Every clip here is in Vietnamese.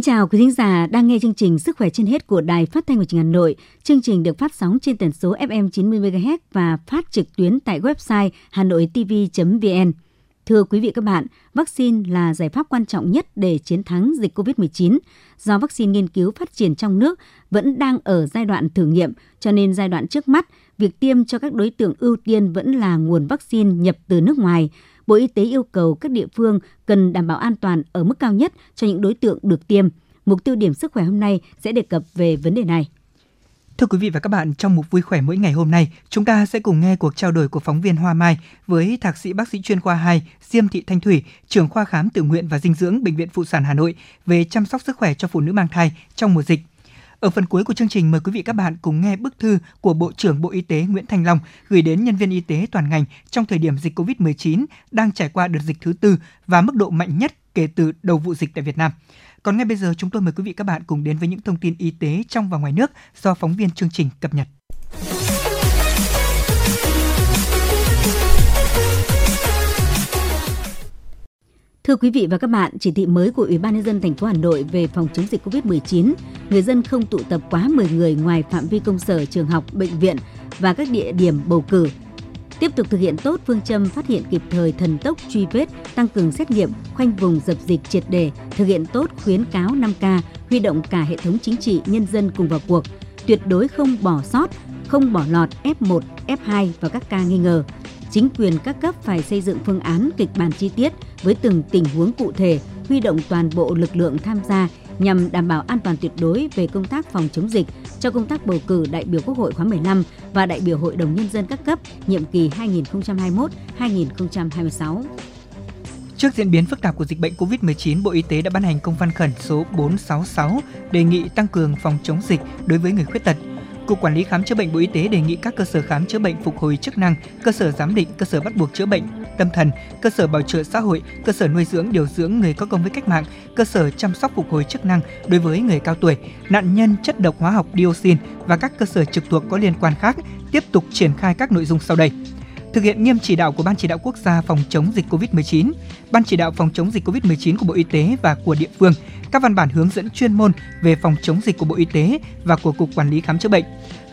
Kính chào quý thính giả đang nghe chương trình Sức khỏe trên hết của Đài Phát thanh và Truyền hình Hà Nội. Chương trình được phát sóng trên tần số FM 90 MHz và phát trực tuyến tại website hanoitv.vn. Thưa quý vị các bạn, vaccine là giải pháp quan trọng nhất để chiến thắng dịch COVID-19. Do vaccine nghiên cứu phát triển trong nước vẫn đang ở giai đoạn thử nghiệm, cho nên giai đoạn trước mắt, việc tiêm cho các đối tượng ưu tiên vẫn là nguồn vaccine nhập từ nước ngoài. Bộ Y tế yêu cầu các địa phương cần đảm bảo an toàn ở mức cao nhất cho những đối tượng được tiêm. Mục tiêu điểm sức khỏe hôm nay sẽ đề cập về vấn đề này. Thưa quý vị và các bạn, trong mục vui khỏe mỗi ngày hôm nay, chúng ta sẽ cùng nghe cuộc trao đổi của phóng viên Hoa Mai với thạc sĩ bác sĩ chuyên khoa 2 Diêm Thị Thanh Thủy, trưởng khoa khám tự nguyện và dinh dưỡng Bệnh viện Phụ sản Hà Nội về chăm sóc sức khỏe cho phụ nữ mang thai trong mùa dịch. Ở phần cuối của chương trình, mời quý vị các bạn cùng nghe bức thư của Bộ trưởng Bộ Y tế Nguyễn Thanh Long gửi đến nhân viên y tế toàn ngành trong thời điểm dịch COVID-19 đang trải qua đợt dịch thứ tư và mức độ mạnh nhất kể từ đầu vụ dịch tại Việt Nam. Còn ngay bây giờ, chúng tôi mời quý vị các bạn cùng đến với những thông tin y tế trong và ngoài nước do phóng viên chương trình cập nhật. Thưa quý vị và các bạn, chỉ thị mới của Ủy ban nhân dân thành phố Hà Nội về phòng chống dịch COVID-19, người dân không tụ tập quá 10 người ngoài phạm vi công sở, trường học, bệnh viện và các địa điểm bầu cử. Tiếp tục thực hiện tốt phương châm phát hiện kịp thời thần tốc truy vết, tăng cường xét nghiệm, khoanh vùng dập dịch triệt đề, thực hiện tốt khuyến cáo 5K, huy động cả hệ thống chính trị, nhân dân cùng vào cuộc, tuyệt đối không bỏ sót, không bỏ lọt F1, F2 và các ca nghi ngờ. Chính quyền các cấp phải xây dựng phương án kịch bản chi tiết với từng tình huống cụ thể, huy động toàn bộ lực lượng tham gia nhằm đảm bảo an toàn tuyệt đối về công tác phòng chống dịch cho công tác bầu cử đại biểu Quốc hội khóa 15 và đại biểu Hội đồng Nhân dân các cấp nhiệm kỳ 2021-2026. Trước diễn biến phức tạp của dịch bệnh COVID-19, Bộ Y tế đã ban hành công văn khẩn số 466 đề nghị tăng cường phòng chống dịch đối với người khuyết tật. Cục Quản lý khám chữa bệnh Bộ Y tế đề nghị các cơ sở khám chữa bệnh phục hồi chức năng, cơ sở giám định, cơ sở bắt buộc chữa bệnh tâm thần, cơ sở bảo trợ xã hội, cơ sở nuôi dưỡng điều dưỡng người có công với cách mạng, cơ sở chăm sóc phục hồi chức năng đối với người cao tuổi, nạn nhân chất độc hóa học dioxin và các cơ sở trực thuộc có liên quan khác tiếp tục triển khai các nội dung sau đây thực hiện nghiêm chỉ đạo của Ban chỉ đạo quốc gia phòng chống dịch COVID-19, Ban chỉ đạo phòng chống dịch COVID-19 của Bộ Y tế và của địa phương, các văn bản hướng dẫn chuyên môn về phòng chống dịch của Bộ Y tế và của Cục Quản lý khám chữa bệnh.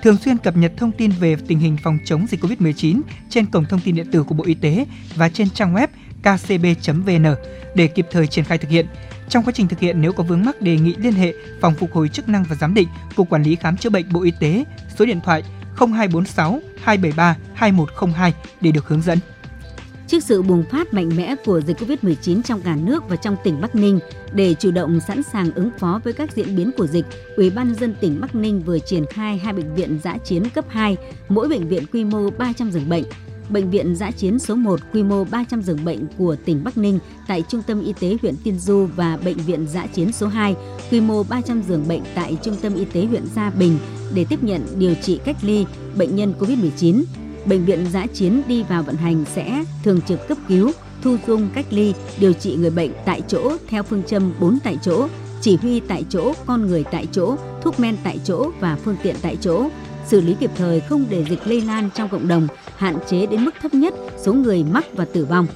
Thường xuyên cập nhật thông tin về tình hình phòng chống dịch COVID-19 trên cổng thông tin điện tử của Bộ Y tế và trên trang web kcb.vn để kịp thời triển khai thực hiện. Trong quá trình thực hiện, nếu có vướng mắc đề nghị liên hệ Phòng Phục hồi chức năng và giám định, Cục Quản lý khám chữa bệnh Bộ Y tế, số điện thoại 0246 273 2102 để được hướng dẫn. Trước sự bùng phát mạnh mẽ của dịch COVID-19 trong cả nước và trong tỉnh Bắc Ninh, để chủ động sẵn sàng ứng phó với các diễn biến của dịch, Ủy ban dân tỉnh Bắc Ninh vừa triển khai hai bệnh viện giã chiến cấp 2, mỗi bệnh viện quy mô 300 giường bệnh. Bệnh viện giã chiến số 1 quy mô 300 giường bệnh của tỉnh Bắc Ninh tại Trung tâm Y tế huyện Tiên Du và Bệnh viện giã chiến số 2 quy mô 300 giường bệnh tại Trung tâm Y tế huyện Gia Bình để tiếp nhận điều trị cách ly bệnh nhân COVID-19. Bệnh viện giã chiến đi vào vận hành sẽ thường trực cấp cứu, thu dung cách ly, điều trị người bệnh tại chỗ theo phương châm 4 tại chỗ, chỉ huy tại chỗ, con người tại chỗ, thuốc men tại chỗ và phương tiện tại chỗ, xử lý kịp thời không để dịch lây lan trong cộng đồng, hạn chế đến mức thấp nhất số người mắc và tử vong.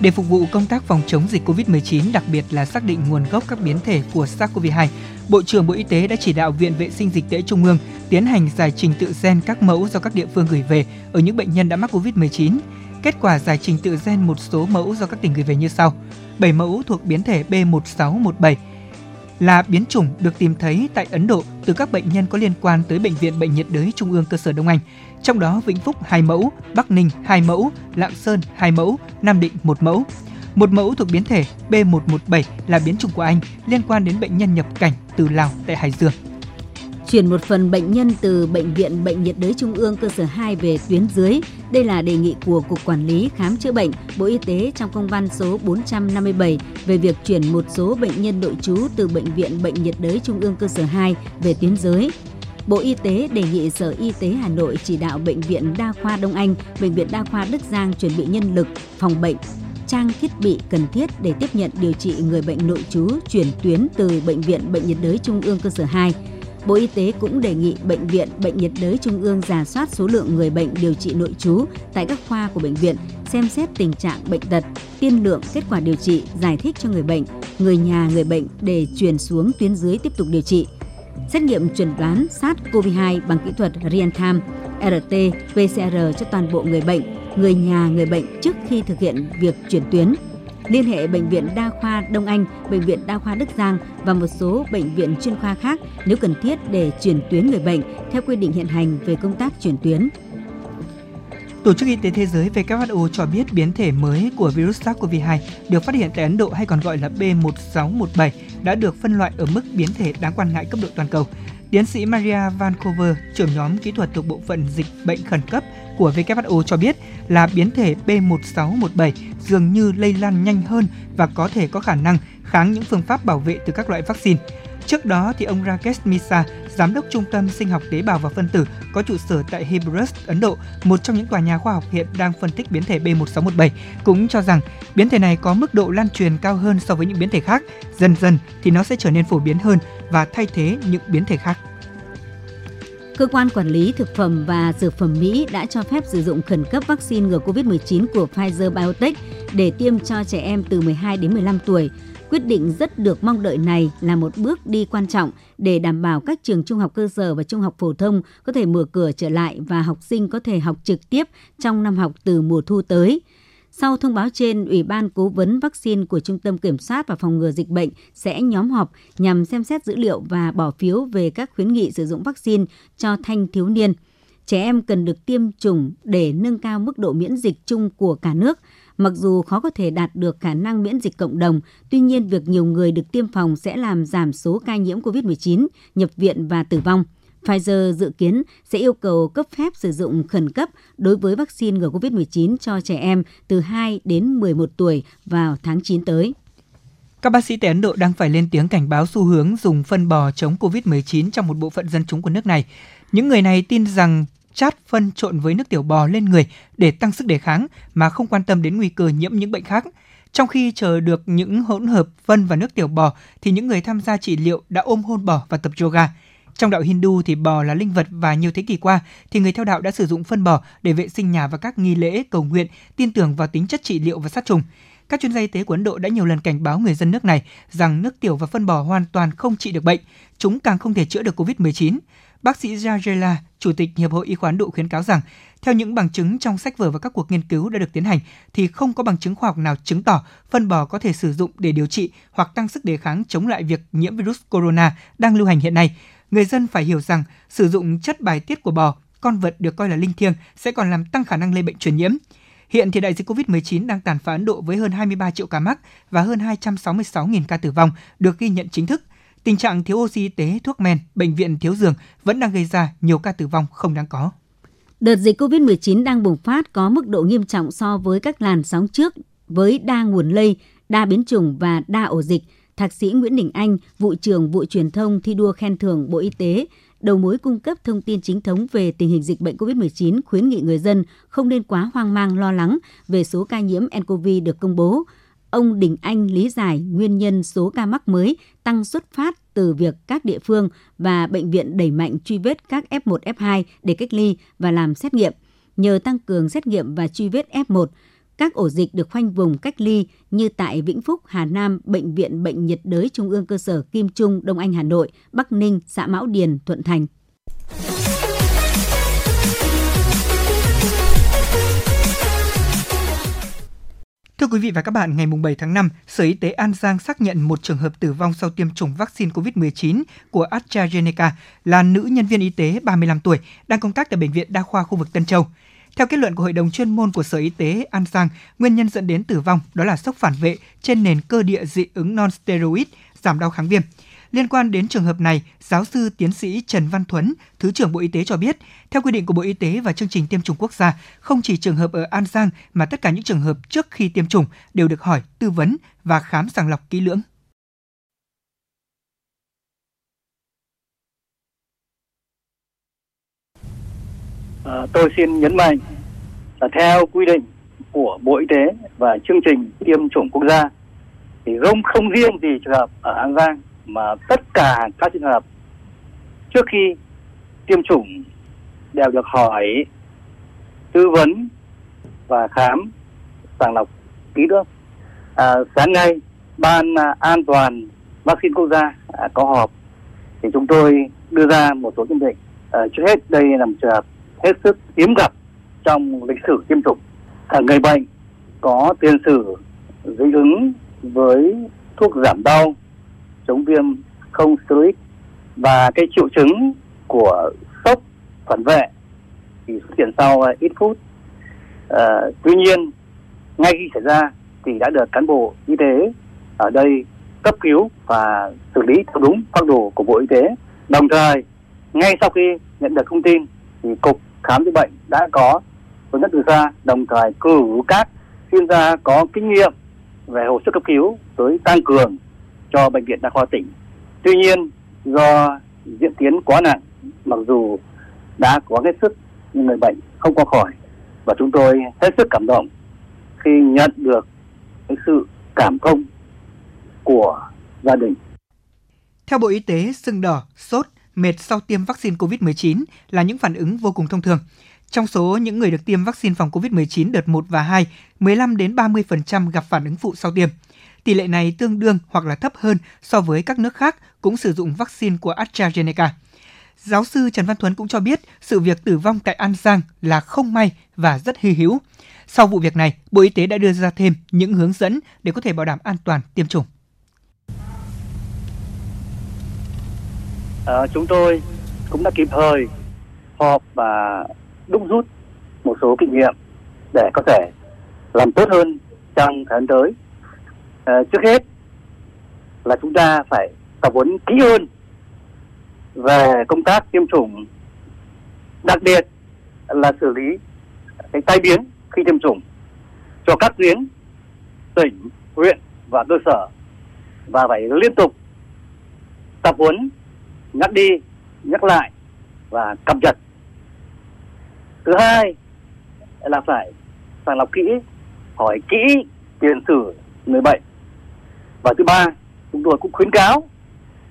Để phục vụ công tác phòng chống dịch COVID-19, đặc biệt là xác định nguồn gốc các biến thể của SARS-CoV-2, Bộ trưởng Bộ Y tế đã chỉ đạo Viện Vệ sinh Dịch tễ Trung ương tiến hành giải trình tự gen các mẫu do các địa phương gửi về ở những bệnh nhân đã mắc COVID-19. Kết quả giải trình tự gen một số mẫu do các tỉnh gửi về như sau. 7 mẫu thuộc biến thể B1617 là biến chủng được tìm thấy tại Ấn Độ từ các bệnh nhân có liên quan tới Bệnh viện Bệnh nhiệt đới Trung ương cơ sở Đông Anh. Trong đó Vĩnh Phúc 2 mẫu, Bắc Ninh 2 mẫu, Lạng Sơn 2 mẫu, Nam Định 1 mẫu. Một mẫu thuộc biến thể B117 là biến chủng của Anh liên quan đến bệnh nhân nhập cảnh từ Lào tại Hải Dương chuyển một phần bệnh nhân từ Bệnh viện Bệnh nhiệt đới Trung ương cơ sở 2 về tuyến dưới. Đây là đề nghị của Cục Quản lý Khám chữa bệnh, Bộ Y tế trong công văn số 457 về việc chuyển một số bệnh nhân nội trú từ Bệnh viện Bệnh nhiệt đới Trung ương cơ sở 2 về tuyến dưới. Bộ Y tế đề nghị Sở Y tế Hà Nội chỉ đạo Bệnh viện Đa khoa Đông Anh, Bệnh viện Đa khoa Đức Giang chuẩn bị nhân lực, phòng bệnh, trang thiết bị cần thiết để tiếp nhận điều trị người bệnh nội trú chuyển tuyến từ Bệnh viện Bệnh nhiệt đới Trung ương cơ sở 2 Bộ Y tế cũng đề nghị Bệnh viện Bệnh nhiệt đới Trung ương giả soát số lượng người bệnh điều trị nội trú tại các khoa của bệnh viện, xem xét tình trạng bệnh tật, tiên lượng kết quả điều trị, giải thích cho người bệnh, người nhà người bệnh để chuyển xuống tuyến dưới tiếp tục điều trị. Xét nghiệm chuẩn đoán SARS-CoV-2 bằng kỹ thuật real-time RT-PCR cho toàn bộ người bệnh, người nhà người bệnh trước khi thực hiện việc chuyển tuyến liên hệ Bệnh viện Đa khoa Đông Anh, Bệnh viện Đa khoa Đức Giang và một số bệnh viện chuyên khoa khác nếu cần thiết để chuyển tuyến người bệnh theo quy định hiện hành về công tác chuyển tuyến. Tổ chức Y tế Thế giới WHO cho biết biến thể mới của virus SARS-CoV-2 được phát hiện tại Ấn Độ hay còn gọi là B1617 đã được phân loại ở mức biến thể đáng quan ngại cấp độ toàn cầu. Tiến sĩ Maria Vancouver, trưởng nhóm kỹ thuật thuộc bộ phận dịch bệnh khẩn cấp của WHO cho biết là biến thể B1617 dường như lây lan nhanh hơn và có thể có khả năng kháng những phương pháp bảo vệ từ các loại vaccine. Trước đó, thì ông Rakesh Misa, giám đốc Trung tâm Sinh học tế bào và phân tử có trụ sở tại Hybris, Ấn Độ, một trong những tòa nhà khoa học hiện đang phân tích biến thể B1617, cũng cho rằng biến thể này có mức độ lan truyền cao hơn so với những biến thể khác. Dần dần thì nó sẽ trở nên phổ biến hơn và thay thế những biến thể khác. Cơ quan Quản lý Thực phẩm và Dược phẩm Mỹ đã cho phép sử dụng khẩn cấp vaccine ngừa COVID-19 của Pfizer-BioNTech để tiêm cho trẻ em từ 12 đến 15 tuổi. Quyết định rất được mong đợi này là một bước đi quan trọng để đảm bảo các trường trung học cơ sở và trung học phổ thông có thể mở cửa trở lại và học sinh có thể học trực tiếp trong năm học từ mùa thu tới. Sau thông báo trên, Ủy ban Cố vấn vaccine của Trung tâm Kiểm soát và Phòng ngừa Dịch bệnh sẽ nhóm họp nhằm xem xét dữ liệu và bỏ phiếu về các khuyến nghị sử dụng vaccine cho thanh thiếu niên. Trẻ em cần được tiêm chủng để nâng cao mức độ miễn dịch chung của cả nước. Mặc dù khó có thể đạt được khả năng miễn dịch cộng đồng, tuy nhiên việc nhiều người được tiêm phòng sẽ làm giảm số ca nhiễm COVID-19, nhập viện và tử vong. Pfizer dự kiến sẽ yêu cầu cấp phép sử dụng khẩn cấp đối với vaccine ngừa COVID-19 cho trẻ em từ 2 đến 11 tuổi vào tháng 9 tới. Các bác sĩ tại Ấn Độ đang phải lên tiếng cảnh báo xu hướng dùng phân bò chống COVID-19 trong một bộ phận dân chúng của nước này. Những người này tin rằng chát phân trộn với nước tiểu bò lên người để tăng sức đề kháng mà không quan tâm đến nguy cơ nhiễm những bệnh khác. Trong khi chờ được những hỗn hợp phân và nước tiểu bò, thì những người tham gia trị liệu đã ôm hôn bò và tập yoga. Trong đạo Hindu thì bò là linh vật và nhiều thế kỷ qua thì người theo đạo đã sử dụng phân bò để vệ sinh nhà và các nghi lễ cầu nguyện, tin tưởng vào tính chất trị liệu và sát trùng. Các chuyên gia y tế của Ấn Độ đã nhiều lần cảnh báo người dân nước này rằng nước tiểu và phân bò hoàn toàn không trị được bệnh, chúng càng không thể chữa được COVID-19. Bác sĩ Rajela, Chủ tịch Hiệp hội Y khoa Ấn Độ khuyến cáo rằng, theo những bằng chứng trong sách vở và các cuộc nghiên cứu đã được tiến hành, thì không có bằng chứng khoa học nào chứng tỏ phân bò có thể sử dụng để điều trị hoặc tăng sức đề kháng chống lại việc nhiễm virus corona đang lưu hành hiện nay người dân phải hiểu rằng sử dụng chất bài tiết của bò, con vật được coi là linh thiêng sẽ còn làm tăng khả năng lây bệnh truyền nhiễm. Hiện thì đại dịch COVID-19 đang tàn phá Ấn Độ với hơn 23 triệu ca mắc và hơn 266.000 ca tử vong được ghi nhận chính thức. Tình trạng thiếu oxy y tế, thuốc men, bệnh viện thiếu giường vẫn đang gây ra nhiều ca tử vong không đáng có. Đợt dịch COVID-19 đang bùng phát có mức độ nghiêm trọng so với các làn sóng trước với đa nguồn lây, đa biến chủng và đa ổ dịch – Thạc sĩ Nguyễn Đình Anh, vụ trưởng vụ truyền thông thi đua khen thưởng Bộ Y tế, đầu mối cung cấp thông tin chính thống về tình hình dịch bệnh COVID-19 khuyến nghị người dân không nên quá hoang mang lo lắng về số ca nhiễm nCoV được công bố. Ông Đình Anh lý giải nguyên nhân số ca mắc mới tăng xuất phát từ việc các địa phương và bệnh viện đẩy mạnh truy vết các F1, F2 để cách ly và làm xét nghiệm. Nhờ tăng cường xét nghiệm và truy vết F1, các ổ dịch được khoanh vùng cách ly như tại Vĩnh Phúc, Hà Nam, Bệnh viện Bệnh nhiệt đới Trung ương cơ sở Kim Trung, Đông Anh, Hà Nội, Bắc Ninh, xã Mão Điền, Thuận Thành. Thưa quý vị và các bạn, ngày 7 tháng 5, Sở Y tế An Giang xác nhận một trường hợp tử vong sau tiêm chủng vaccine COVID-19 của AstraZeneca là nữ nhân viên y tế 35 tuổi đang công tác tại Bệnh viện Đa khoa khu vực Tân Châu. Theo kết luận của Hội đồng chuyên môn của Sở Y tế An Giang, nguyên nhân dẫn đến tử vong đó là sốc phản vệ trên nền cơ địa dị ứng non-steroid, giảm đau kháng viêm. Liên quan đến trường hợp này, giáo sư tiến sĩ Trần Văn Thuấn, Thứ trưởng Bộ Y tế cho biết, theo quy định của Bộ Y tế và chương trình tiêm chủng quốc gia, không chỉ trường hợp ở An Giang mà tất cả những trường hợp trước khi tiêm chủng đều được hỏi, tư vấn và khám sàng lọc kỹ lưỡng. À, tôi xin nhấn mạnh là theo quy định của Bộ Y tế và chương trình tiêm chủng quốc gia thì không không riêng gì trường hợp ở An Giang mà tất cả các trường hợp trước khi tiêm chủng đều được hỏi tư vấn và khám sàng lọc kỹ lưỡng. À, sáng nay ban an toàn vaccine quốc gia à, có họp thì chúng tôi đưa ra một số nhận định. À, trước hết đây là một trường hợp hết sức hiếm gặp trong lịch sử tiêm chủng. À, người bệnh có tiền sử dị ứng với thuốc giảm đau, chống viêm không steroid và cái triệu chứng của sốc phản vệ thì xuất hiện sau à, ít phút. À, tuy nhiên ngay khi xảy ra thì đã được cán bộ y tế ở đây cấp cứu và xử lý theo đúng phác đồ của Bộ Y tế. Đồng thời, ngay sau khi nhận được thông tin thì cục khám chữa bệnh đã có hướng dẫn từ xa, đồng thời cử các chuyên gia có kinh nghiệm về hồi sức cấp cứu tới tăng cường cho bệnh viện đa khoa tỉnh. Tuy nhiên, do diễn tiến quá nặng, mặc dù đã có hết sức nhưng người bệnh không qua khỏi và chúng tôi hết sức cảm động khi nhận được cái sự cảm thông của gia đình. Theo Bộ Y tế, sưng đỏ, sốt, mệt sau tiêm vaccine COVID-19 là những phản ứng vô cùng thông thường. Trong số những người được tiêm vaccine phòng COVID-19 đợt 1 và 2, 15 đến 30% gặp phản ứng phụ sau tiêm. Tỷ lệ này tương đương hoặc là thấp hơn so với các nước khác cũng sử dụng vaccine của AstraZeneca. Giáo sư Trần Văn Thuấn cũng cho biết sự việc tử vong tại An Giang là không may và rất hy hữu. Sau vụ việc này, Bộ Y tế đã đưa ra thêm những hướng dẫn để có thể bảo đảm an toàn tiêm chủng. À, chúng tôi cũng đã kịp thời họp và đúc rút một số kinh nghiệm để có thể làm tốt hơn trong tháng tới. Ờ, trước hết là chúng ta phải tập huấn kỹ hơn về công tác tiêm chủng, đặc biệt là xử lý cái tai biến khi tiêm chủng cho các tuyến tỉnh, huyện và cơ sở và phải liên tục tập huấn nhắc đi nhắc lại và cập nhật. Thứ hai là phải sàng lọc kỹ hỏi kỹ tiền sử người bệnh và thứ ba chúng tôi cũng khuyến cáo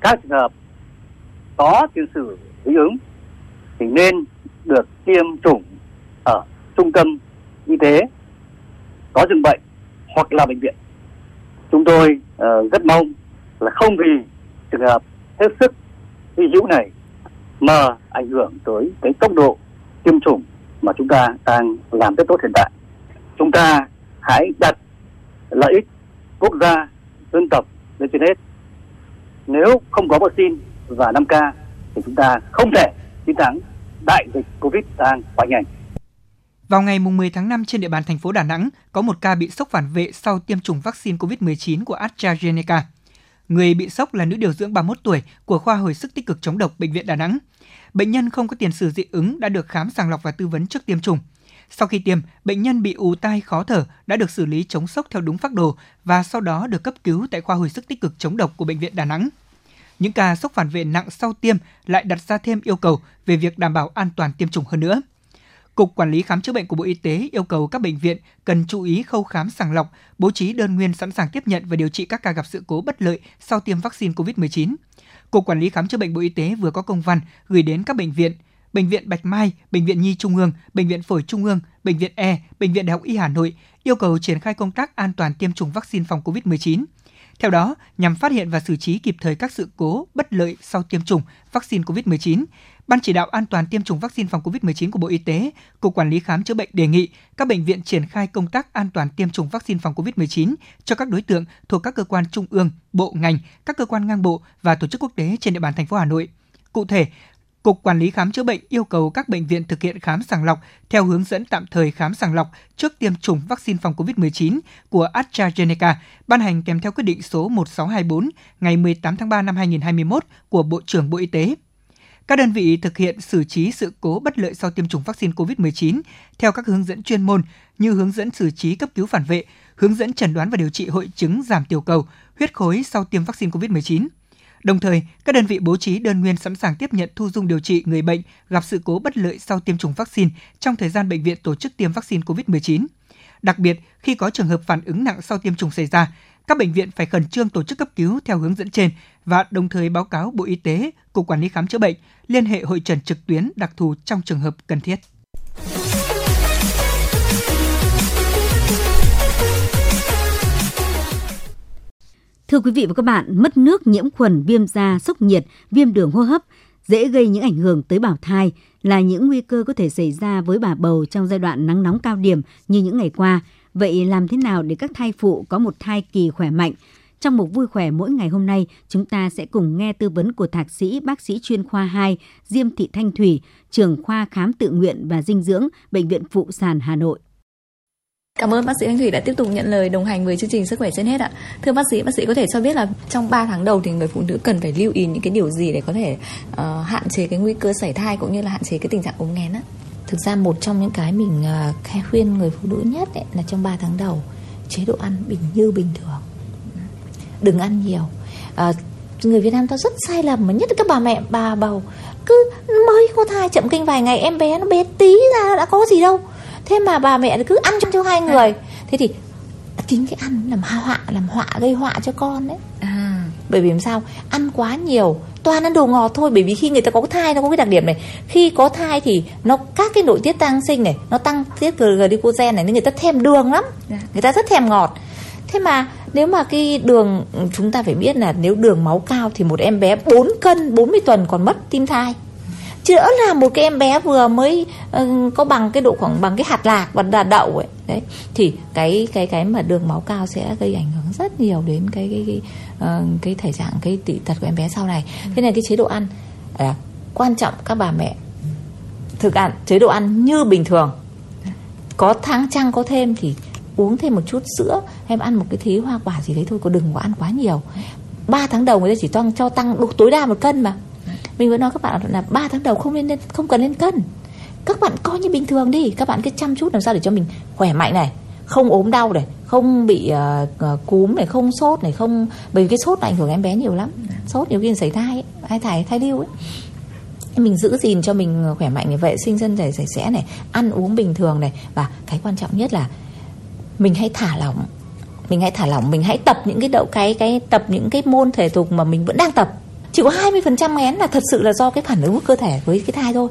các trường hợp có tiền sử dị ứng thì nên được tiêm chủng ở trung tâm y tế có dừng bệnh hoặc là bệnh viện. Chúng tôi uh, rất mong là không vì trường hợp hết sức hy hữu này mà ảnh hưởng tới cái tốc độ tiêm chủng mà chúng ta đang làm rất tốt hiện tại. Chúng ta hãy đặt lợi ích quốc gia dân tộc lên trên hết nếu không có vaccine và 5K thì chúng ta không thể chiến thắng đại dịch Covid đang hoành nhanh. Vào ngày 10 tháng 5 trên địa bàn thành phố Đà Nẵng, có một ca bị sốc phản vệ sau tiêm chủng vaccine COVID-19 của AstraZeneca. Người bị sốc là nữ điều dưỡng 31 tuổi của khoa hồi sức tích cực chống độc bệnh viện Đà Nẵng. Bệnh nhân không có tiền sử dị ứng đã được khám sàng lọc và tư vấn trước tiêm chủng. Sau khi tiêm, bệnh nhân bị ù tai khó thở đã được xử lý chống sốc theo đúng phác đồ và sau đó được cấp cứu tại khoa hồi sức tích cực chống độc của bệnh viện Đà Nẵng. Những ca sốc phản vệ nặng sau tiêm lại đặt ra thêm yêu cầu về việc đảm bảo an toàn tiêm chủng hơn nữa. Cục Quản lý Khám chữa bệnh của Bộ Y tế yêu cầu các bệnh viện cần chú ý khâu khám sàng lọc, bố trí đơn nguyên sẵn sàng tiếp nhận và điều trị các ca gặp sự cố bất lợi sau tiêm vaccine COVID-19. Cục Quản lý Khám chữa bệnh Bộ Y tế vừa có công văn gửi đến các bệnh viện, Bệnh viện Bạch Mai, Bệnh viện Nhi Trung ương, Bệnh viện Phổi Trung ương, Bệnh viện E, Bệnh viện Đại học Y Hà Nội yêu cầu triển khai công tác an toàn tiêm chủng vaccine phòng COVID-19. Theo đó, nhằm phát hiện và xử trí kịp thời các sự cố bất lợi sau tiêm chủng vaccine COVID-19, Ban chỉ đạo an toàn tiêm chủng vaccine phòng COVID-19 của Bộ Y tế, Cục Quản lý Khám chữa bệnh đề nghị các bệnh viện triển khai công tác an toàn tiêm chủng vaccine phòng COVID-19 cho các đối tượng thuộc các cơ quan trung ương, bộ ngành, các cơ quan ngang bộ và tổ chức quốc tế trên địa bàn thành phố Hà Nội. Cụ thể, Cục Quản lý Khám chữa bệnh yêu cầu các bệnh viện thực hiện khám sàng lọc theo hướng dẫn tạm thời khám sàng lọc trước tiêm chủng vaccine phòng COVID-19 của AstraZeneca, ban hành kèm theo quyết định số 1624 ngày 18 tháng 3 năm 2021 của Bộ trưởng Bộ Y tế. Các đơn vị thực hiện xử trí sự cố bất lợi sau tiêm chủng vaccine COVID-19 theo các hướng dẫn chuyên môn như hướng dẫn xử trí cấp cứu phản vệ, hướng dẫn chẩn đoán và điều trị hội chứng giảm tiểu cầu, huyết khối sau tiêm vaccine COVID-19. Đồng thời, các đơn vị bố trí đơn nguyên sẵn sàng tiếp nhận thu dung điều trị người bệnh gặp sự cố bất lợi sau tiêm chủng vaccine trong thời gian bệnh viện tổ chức tiêm vaccine COVID-19. Đặc biệt, khi có trường hợp phản ứng nặng sau tiêm chủng xảy ra, các bệnh viện phải khẩn trương tổ chức cấp cứu theo hướng dẫn trên và đồng thời báo cáo Bộ Y tế, Cục Quản lý Khám chữa bệnh, liên hệ hội trần trực tuyến đặc thù trong trường hợp cần thiết. Thưa quý vị và các bạn, mất nước, nhiễm khuẩn, viêm da, sốc nhiệt, viêm đường hô hấp dễ gây những ảnh hưởng tới bào thai là những nguy cơ có thể xảy ra với bà bầu trong giai đoạn nắng nóng cao điểm như những ngày qua. Vậy làm thế nào để các thai phụ có một thai kỳ khỏe mạnh? Trong một vui khỏe mỗi ngày hôm nay, chúng ta sẽ cùng nghe tư vấn của thạc sĩ bác sĩ chuyên khoa 2 Diêm Thị Thanh Thủy, trưởng khoa khám tự nguyện và dinh dưỡng, Bệnh viện Phụ sản Hà Nội. Cảm ơn bác sĩ Anh Thủy đã tiếp tục nhận lời đồng hành với chương trình Sức khỏe trên hết ạ. Thưa bác sĩ, bác sĩ có thể cho biết là trong 3 tháng đầu thì người phụ nữ cần phải lưu ý những cái điều gì để có thể uh, hạn chế cái nguy cơ sảy thai cũng như là hạn chế cái tình trạng ốm nghén á? Thực ra một trong những cái mình uh, khuyên người phụ nữ nhất ấy, là trong 3 tháng đầu chế độ ăn bình như bình thường. Đừng ăn nhiều. Uh, người Việt Nam ta rất sai lầm mà nhất là các bà mẹ bà bầu cứ mới có thai chậm kinh vài ngày em bé nó bé tí ra đã có gì đâu thế mà bà mẹ cứ ăn cho hai người. Thế thì chính cái ăn làm họa làm họa gây họa cho con đấy. À. bởi vì làm sao? Ăn quá nhiều toàn ăn đồ ngọt thôi. Bởi vì khi người ta có thai nó có cái đặc điểm này. Khi có thai thì nó các cái nội tiết tăng sinh này nó tăng tiết glycogen này nên người ta thèm đường lắm. Dạ. người ta rất thèm ngọt. Thế mà nếu mà cái đường chúng ta phải biết là nếu đường máu cao thì một em bé 4 cân 40 tuần còn mất tim thai chứ đỡ là một cái em bé vừa mới uh, có bằng cái độ khoảng bằng cái hạt lạc và đà đậu ấy. Đấy thì cái cái cái mà đường máu cao sẽ gây ảnh hưởng rất nhiều đến cái cái cái, uh, cái thể trạng cái tị tật của em bé sau này. Thế nên cái chế độ ăn là quan trọng các bà mẹ thực ăn chế độ ăn như bình thường. Có tháng trăng có thêm thì uống thêm một chút sữa hay ăn một cái thí hoa quả gì đấy thôi có đừng có ăn quá nhiều. 3 tháng đầu người ta chỉ tăng cho tăng độ tối đa một cân mà mình vẫn nói các bạn là 3 tháng đầu không lên không cần lên cân. Các bạn coi như bình thường đi các bạn cứ chăm chút làm sao để cho mình khỏe mạnh này không ốm đau này không bị uh, cúm này không sốt này không bởi vì cái sốt này ảnh hưởng em bé nhiều lắm. Sốt nhiều khi xảy thai ấy, hay thai thai lưu ấy. Mình giữ gìn cho mình khỏe mạnh này vệ sinh dân thể sạch sẽ này ăn uống bình thường này. Và cái quan trọng nhất là mình hãy thả lỏng mình hãy thả lỏng mình hãy tập những cái đậu cái cái tập những cái môn thể dục mà mình vẫn đang tập chỉ có 20% ngén là thật sự là do cái phản ứng của cơ thể với cái thai thôi.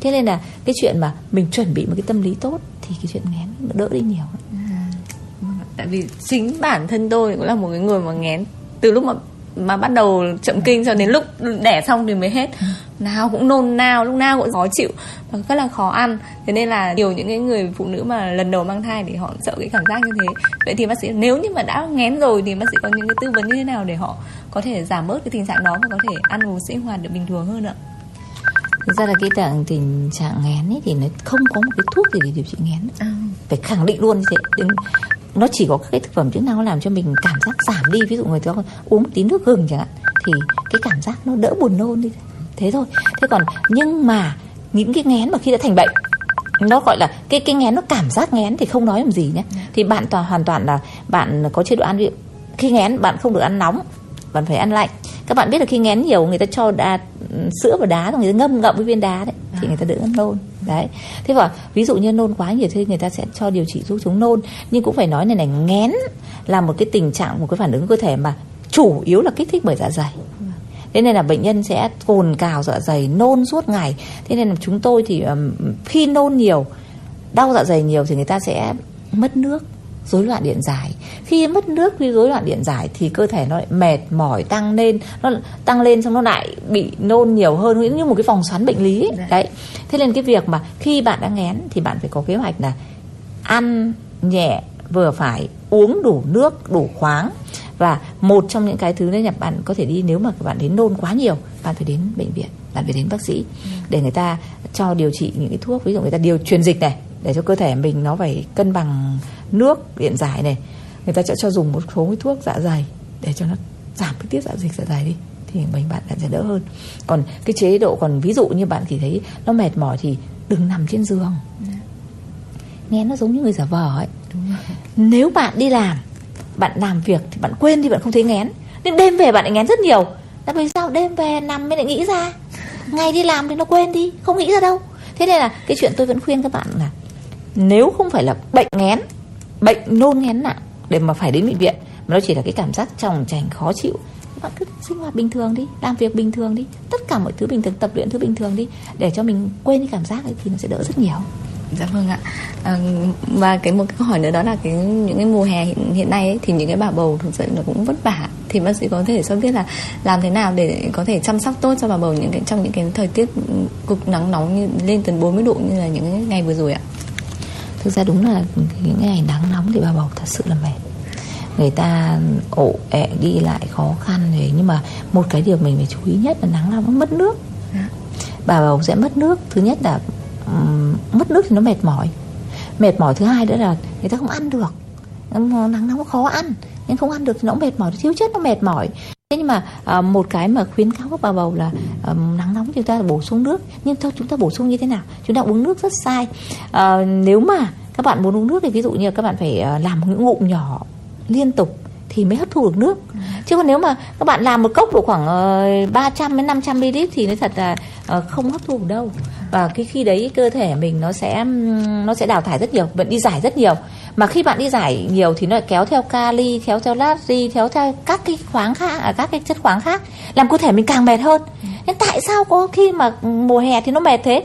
Thế nên là cái chuyện mà mình chuẩn bị một cái tâm lý tốt thì cái chuyện ngén đỡ đi nhiều. Tại vì chính bản thân tôi cũng là một cái người mà ngén từ lúc mà mà bắt đầu chậm kinh cho đến lúc đẻ xong thì mới hết. Nào cũng nôn nao lúc nào cũng khó chịu và rất là khó ăn. Thế nên là nhiều những cái người phụ nữ mà lần đầu mang thai thì họ sợ cái cảm giác như thế. Vậy thì bác sĩ nếu như mà đã ngén rồi thì bác sĩ có những cái tư vấn như thế nào để họ có thể giảm bớt cái tình trạng đó và có thể ăn uống sinh hoạt được bình thường hơn ạ? Thực ra là cái trạng tình trạng ngén ấy thì nó không có một cái thuốc gì để điều trị ngén. À. phải khẳng định luôn như thế nó chỉ có các cái thực phẩm chức năng nó làm cho mình cảm giác giảm đi. Ví dụ người ta uống tí nước gừng chẳng hạn thì cái cảm giác nó đỡ buồn nôn đi. Thế thôi. Thế còn nhưng mà những cái ngén mà khi đã thành bệnh nó gọi là cái cái ngén nó cảm giác ngén thì không nói làm gì nhé. Thì bạn toàn hoàn toàn là bạn có chế độ ăn khi ngén bạn không được ăn nóng bạn phải ăn lạnh. Các bạn biết là khi ngén nhiều người ta cho đá, sữa và đá rồi người ta ngâm ngậm với viên đá đấy thì người ta đỡ nôn đấy. Thế và ví dụ như nôn quá nhiều thì người ta sẽ cho điều trị giúp chống nôn. Nhưng cũng phải nói này này ngén là một cái tình trạng một cái phản ứng cơ thể mà chủ yếu là kích thích bởi dạ dày. Thế nên là bệnh nhân sẽ cồn cào dạ dày nôn suốt ngày. Thế nên là chúng tôi thì um, khi nôn nhiều đau dạ dày nhiều thì người ta sẽ mất nước rối loạn điện giải. Khi mất nước khi rối loạn điện giải thì cơ thể nó lại mệt mỏi tăng lên nó tăng lên xong nó lại bị nôn nhiều hơn như một cái vòng xoắn bệnh lý ấy. Dạ. đấy. Thế nên cái việc mà khi bạn đã ngén thì bạn phải có kế hoạch là ăn nhẹ vừa phải uống đủ nước đủ khoáng. Và một trong những cái thứ đấy là bạn có thể đi nếu mà bạn đến nôn quá nhiều bạn phải đến bệnh viện bạn phải đến bác sĩ để người ta cho điều trị những cái thuốc ví dụ người ta điều truyền dịch này để cho cơ thể mình nó phải cân bằng nước điện giải này. Người ta sẽ cho dùng một số cái thuốc dạ dày để cho nó giảm cái tiết dạ dịch dạ dày đi thì mình bạn sẽ đỡ hơn. Còn cái chế độ còn ví dụ như bạn chỉ thấy nó mệt mỏi thì đừng nằm trên giường. Nghe nó giống như người giả vờ ấy. Nếu bạn đi làm bạn làm việc thì bạn quên thì bạn không thấy ngén. Nhưng đêm về bạn lại ngén rất nhiều. Là vì sao? Đêm về nằm mới lại nghĩ ra. Ngày đi làm thì nó quên đi không nghĩ ra đâu. Thế nên là cái chuyện tôi vẫn khuyên các bạn là nếu không phải là bệnh ngén bệnh nôn ngén nặng để mà phải đến bệnh viện mà nó chỉ là cái cảm giác tròng trành khó chịu. Bạn cứ sinh hoạt bình thường đi làm việc bình thường đi tất cả mọi thứ bình thường tập luyện thứ bình thường đi để cho mình quên cái cảm giác ấy thì nó sẽ đỡ rất nhiều. Dạ vâng ạ. À, và cái một cái câu hỏi nữa đó là cái những cái mùa hè hiện, hiện nay ấy, thì những cái bà bầu thực sự là cũng vất vả. Thì bác sĩ có thể cho biết là làm thế nào để có thể chăm sóc tốt cho bà bầu những cái trong những cái thời tiết ừ, cực nắng nóng như lên tới 40 độ như là những ngày vừa rồi ạ? Thực ra đúng là những ngày nắng nóng thì bà bầu thật sự là mệt. Người ta ổ ẹ đi lại khó khăn rồi. Nhưng mà một cái điều mình phải chú ý nhất là nắng nóng mất nước. Dạ. bà bầu sẽ mất nước. Thứ nhất là um, mất nước thì nó mệt mỏi. Mệt mỏi thứ hai nữa là người ta không ăn được. Nắng nóng khó ăn. Nhưng không ăn được thì nó cũng mệt mỏi. Thiếu chất nó mệt mỏi thế nhưng mà à, một cái mà khuyến cáo các bà bầu là à, nắng nóng chúng ta bổ sung nước. Nhưng thôi chúng ta bổ sung như thế nào? Chúng ta uống nước rất sai. À, nếu mà các bạn muốn uống nước thì ví dụ như các bạn phải à, làm những ngụm nhỏ liên tục thì mới hấp thu được nước. Chứ còn nếu mà các bạn làm một cốc độ khoảng ờ, uh, 300 đến 500 ml thì nó thật là ờ, không hấp thu được đâu và cái khi đấy cơ thể mình nó sẽ nó sẽ đào thải rất nhiều vẫn đi giải rất nhiều. Mà khi bạn đi giải nhiều thì nó lại kéo theo kali kéo theo natri kéo theo các cái khoáng khác à, các cái chất khoáng khác làm cơ thể mình càng mệt hơn. Nhưng tại sao có khi mà mùa hè thì nó mệt thế?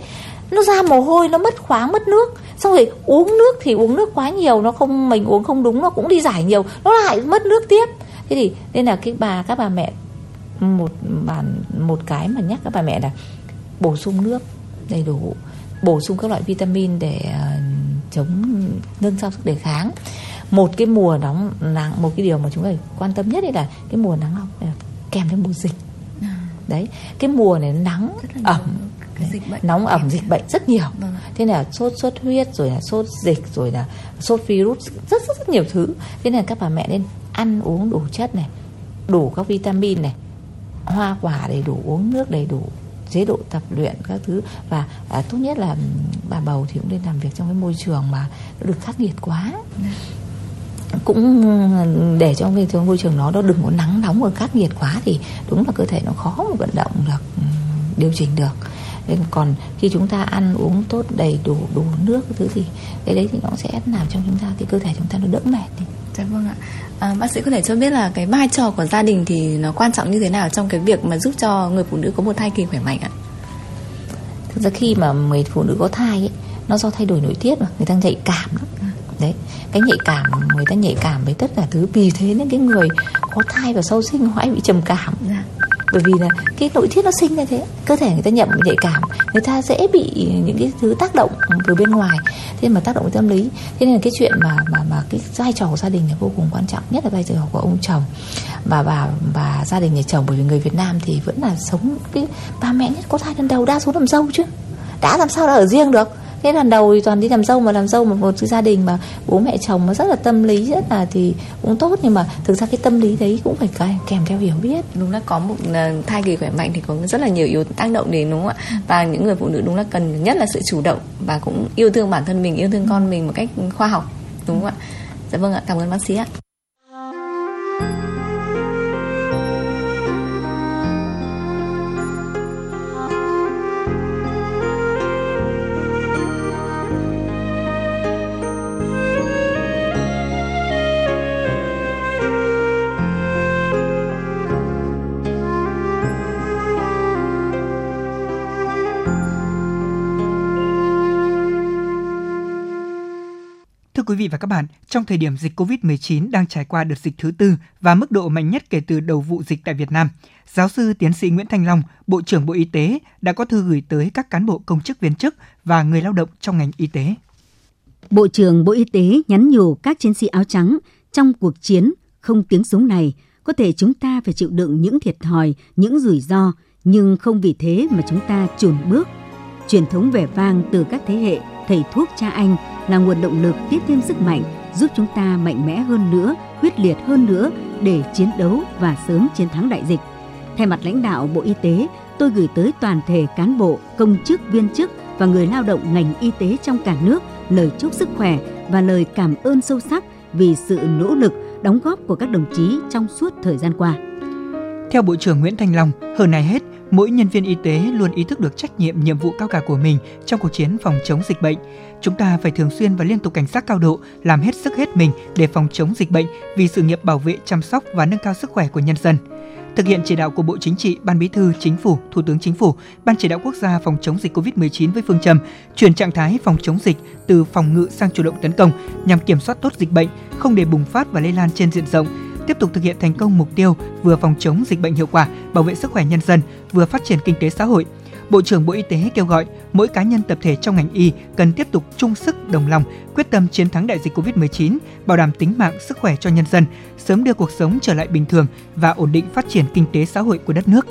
Nó ra mồ hôi nó mất khoáng mất nước. Xong rồi uống nước thì uống nước quá nhiều nó không mình uống không đúng nó cũng đi giải nhiều nó lại mất nước tiếp. Thế thì nên là cái bà các bà mẹ một bản một cái mà nhắc các bà mẹ là bổ sung nước đầy đủ bổ sung các loại vitamin để uh, chống nâng cao sức đề kháng. Một cái mùa nóng nắng một cái điều mà chúng ta quan tâm nhất là cái mùa nắng nóng kèm theo mùa dịch. À. đấy cái mùa này nắng ẩm dịch bệnh. nóng ẩm dịch bệnh rất nhiều. Vâng. thế là sốt xuất huyết rồi là sốt dịch rồi là sốt virus rất rất rất nhiều thứ. Thế nên các bà mẹ nên ăn uống đủ chất này đủ các vitamin này hoa quả đầy đủ uống nước đầy đủ chế độ tập luyện các thứ. Và à, tốt nhất là bà bầu thì cũng nên làm việc trong cái môi trường mà được khắc nghiệt quá. Cũng để cho cái môi trường nó nó đừng có nắng nóng và khắc nghiệt quá thì đúng là cơ thể nó khó mà vận động được điều chỉnh được. Nên còn khi chúng ta ăn uống tốt đầy đủ đủ nước thứ thì cái đấy thì nó sẽ làm cho chúng ta cái cơ thể chúng ta nó đỡ mệt đi. Dạ vâng ạ. À, bác sĩ có thể cho biết là cái vai trò của gia đình thì nó quan trọng như thế nào trong cái việc mà giúp cho người phụ nữ có một thai kỳ khỏe mạnh ạ? Thực ra khi mà người phụ nữ có thai ấy, nó do thay đổi nội tiết mà người ta nhạy cảm lắm. À. Đấy, cái nhạy cảm người ta nhạy cảm với tất cả thứ vì thế nên cái người có thai và sau sinh họ bị trầm cảm. Dạ bởi vì là cái nội tiết nó sinh ra thế, cơ thể người ta nhậm nhạy cảm, người ta dễ bị những cái thứ tác động từ bên ngoài. Thế mà tác động tâm lý. Thế nên là cái chuyện mà mà mà cái vai trò của gia đình là vô cùng quan trọng, nhất là vai trò của ông chồng. Và bà và gia đình nhà chồng, bởi vì người Việt Nam thì vẫn là sống cái ba mẹ nhất có thai lần đầu, đa số làm dâu chứ. Đã làm sao đã ở riêng được thế lần đầu thì toàn đi làm dâu mà làm dâu một một gia đình mà bố mẹ chồng nó rất là tâm lý rất là thì cũng tốt. Nhưng mà thực ra cái tâm lý đấy cũng phải kèm theo hiểu biết. Đúng là có một ờ, thai kỳ khỏe mạnh thì có rất là nhiều yếu tác động đến đúng không ạ? Và những người phụ nữ đúng là cần nhất là sự chủ động và cũng yêu thương bản thân mình yêu thương con mình một cách khoa học đúng không ạ? Dạ vâng ạ cảm ơn bác sĩ ạ quý vị và các bạn, trong thời điểm dịch COVID-19 đang trải qua đợt dịch thứ tư và mức độ mạnh nhất kể từ đầu vụ dịch tại Việt Nam, giáo sư tiến sĩ Nguyễn Thanh Long, Bộ trưởng Bộ Y tế đã có thư gửi tới các cán bộ công chức viên chức và người lao động trong ngành y tế. Bộ trưởng Bộ Y tế nhắn nhủ các chiến sĩ áo trắng trong cuộc chiến không tiếng súng này, có thể chúng ta phải chịu đựng những thiệt thòi, những rủi ro, nhưng không vì thế mà chúng ta chùn bước. Truyền thống vẻ vang từ các thế hệ thầy thuốc cha anh là nguồn động lực tiếp thêm sức mạnh giúp chúng ta mạnh mẽ hơn nữa, quyết liệt hơn nữa để chiến đấu và sớm chiến thắng đại dịch. Thay mặt lãnh đạo Bộ Y tế, tôi gửi tới toàn thể cán bộ, công chức, viên chức và người lao động ngành y tế trong cả nước lời chúc sức khỏe và lời cảm ơn sâu sắc vì sự nỗ lực, đóng góp của các đồng chí trong suốt thời gian qua. Theo Bộ trưởng Nguyễn Thành Long, hơn ai hết, mỗi nhân viên y tế luôn ý thức được trách nhiệm nhiệm vụ cao cả của mình trong cuộc chiến phòng chống dịch bệnh. Chúng ta phải thường xuyên và liên tục cảnh giác cao độ, làm hết sức hết mình để phòng chống dịch bệnh vì sự nghiệp bảo vệ, chăm sóc và nâng cao sức khỏe của nhân dân. Thực hiện chỉ đạo của Bộ Chính trị, Ban Bí thư, Chính phủ, Thủ tướng Chính phủ, Ban chỉ đạo quốc gia phòng chống dịch COVID-19 với phương châm chuyển trạng thái phòng chống dịch từ phòng ngự sang chủ động tấn công nhằm kiểm soát tốt dịch bệnh, không để bùng phát và lây lan trên diện rộng, tiếp tục thực hiện thành công mục tiêu vừa phòng chống dịch bệnh hiệu quả, bảo vệ sức khỏe nhân dân, vừa phát triển kinh tế xã hội. Bộ trưởng Bộ Y tế kêu gọi mỗi cá nhân tập thể trong ngành y cần tiếp tục chung sức đồng lòng, quyết tâm chiến thắng đại dịch Covid-19, bảo đảm tính mạng, sức khỏe cho nhân dân, sớm đưa cuộc sống trở lại bình thường và ổn định phát triển kinh tế xã hội của đất nước.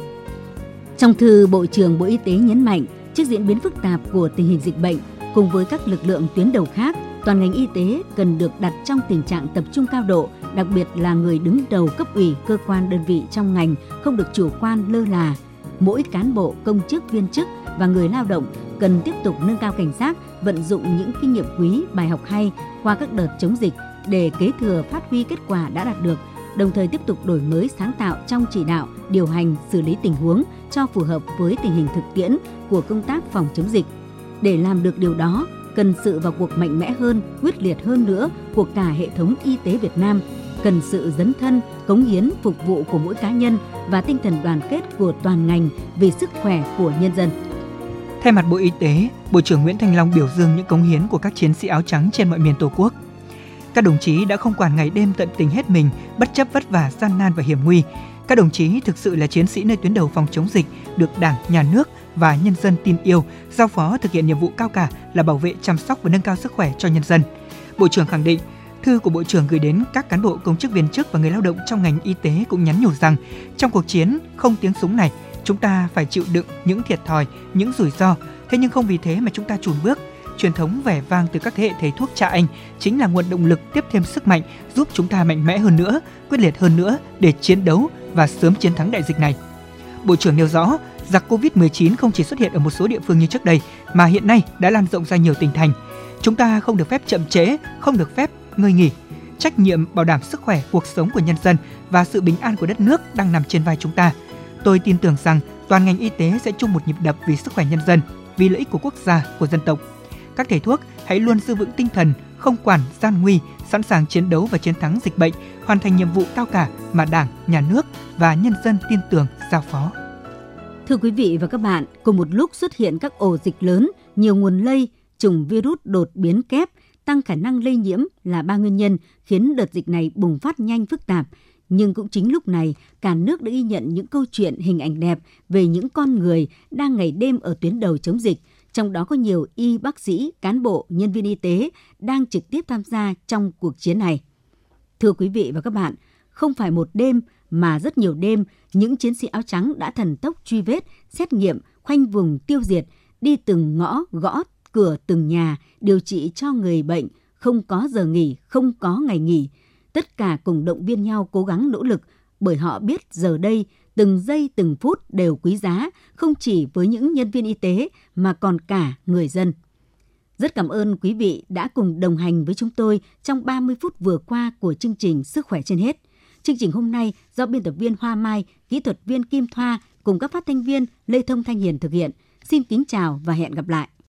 Trong thư, Bộ trưởng Bộ Y tế nhấn mạnh, trước diễn biến phức tạp của tình hình dịch bệnh, cùng với các lực lượng tuyến đầu khác, toàn ngành y tế cần được đặt trong tình trạng tập trung cao độ, đặc biệt là người đứng đầu cấp ủy, cơ quan đơn vị trong ngành không được chủ quan lơ là. Mỗi cán bộ, công chức, viên chức và người lao động cần tiếp tục nâng cao cảnh giác, vận dụng những kinh nghiệm quý, bài học hay qua các đợt chống dịch để kế thừa phát huy kết quả đã đạt được, đồng thời tiếp tục đổi mới sáng tạo trong chỉ đạo, điều hành, xử lý tình huống cho phù hợp với tình hình thực tiễn của công tác phòng chống dịch. Để làm được điều đó, cần sự vào cuộc mạnh mẽ hơn, quyết liệt hơn nữa của cả hệ thống y tế Việt Nam, cần sự dấn thân, cống hiến, phục vụ của mỗi cá nhân và tinh thần đoàn kết của toàn ngành vì sức khỏe của nhân dân. Thay mặt Bộ Y tế, Bộ trưởng Nguyễn Thành Long biểu dương những cống hiến của các chiến sĩ áo trắng trên mọi miền Tổ quốc. Các đồng chí đã không quản ngày đêm tận tình hết mình, bất chấp vất vả, gian nan và hiểm nguy. Các đồng chí thực sự là chiến sĩ nơi tuyến đầu phòng chống dịch, được Đảng, Nhà nước và nhân dân tin yêu, giao phó thực hiện nhiệm vụ cao cả là bảo vệ, chăm sóc và nâng cao sức khỏe cho nhân dân. Bộ trưởng khẳng định, thư của Bộ trưởng gửi đến các cán bộ công chức viên chức và người lao động trong ngành y tế cũng nhắn nhủ rằng trong cuộc chiến không tiếng súng này, chúng ta phải chịu đựng những thiệt thòi, những rủi ro, thế nhưng không vì thế mà chúng ta chùn bước. Truyền thống vẻ vang từ các thế hệ thầy thuốc cha anh chính là nguồn động lực tiếp thêm sức mạnh giúp chúng ta mạnh mẽ hơn nữa, quyết liệt hơn nữa để chiến đấu và sớm chiến thắng đại dịch này. Bộ trưởng nêu rõ, giặc Covid-19 không chỉ xuất hiện ở một số địa phương như trước đây mà hiện nay đã lan rộng ra nhiều tỉnh thành. Chúng ta không được phép chậm trễ, không được phép ngơi nghỉ. Trách nhiệm bảo đảm sức khỏe, cuộc sống của nhân dân và sự bình an của đất nước đang nằm trên vai chúng ta. Tôi tin tưởng rằng toàn ngành y tế sẽ chung một nhịp đập vì sức khỏe nhân dân, vì lợi ích của quốc gia, của dân tộc. Các thầy thuốc hãy luôn giữ vững tinh thần, không quản gian nguy, sẵn sàng chiến đấu và chiến thắng dịch bệnh, hoàn thành nhiệm vụ cao cả mà Đảng, Nhà nước và nhân dân tin tưởng giao phó. Thưa quý vị và các bạn, cùng một lúc xuất hiện các ổ dịch lớn, nhiều nguồn lây, chủng virus đột biến kép, tăng khả năng lây nhiễm là ba nguyên nhân khiến đợt dịch này bùng phát nhanh phức tạp. Nhưng cũng chính lúc này, cả nước đã ghi nhận những câu chuyện hình ảnh đẹp về những con người đang ngày đêm ở tuyến đầu chống dịch, trong đó có nhiều y bác sĩ, cán bộ, nhân viên y tế đang trực tiếp tham gia trong cuộc chiến này. Thưa quý vị và các bạn, không phải một đêm mà rất nhiều đêm, những chiến sĩ áo trắng đã thần tốc truy vết, xét nghiệm, khoanh vùng tiêu diệt, đi từng ngõ, gõ cửa từng nhà, điều trị cho người bệnh, không có giờ nghỉ, không có ngày nghỉ. Tất cả cùng động viên nhau cố gắng nỗ lực, bởi họ biết giờ đây từng giây từng phút đều quý giá, không chỉ với những nhân viên y tế mà còn cả người dân. Rất cảm ơn quý vị đã cùng đồng hành với chúng tôi trong 30 phút vừa qua của chương trình Sức khỏe trên hết. Chương trình hôm nay do biên tập viên Hoa Mai, kỹ thuật viên Kim Thoa cùng các phát thanh viên Lê Thông Thanh Hiền thực hiện. Xin kính chào và hẹn gặp lại.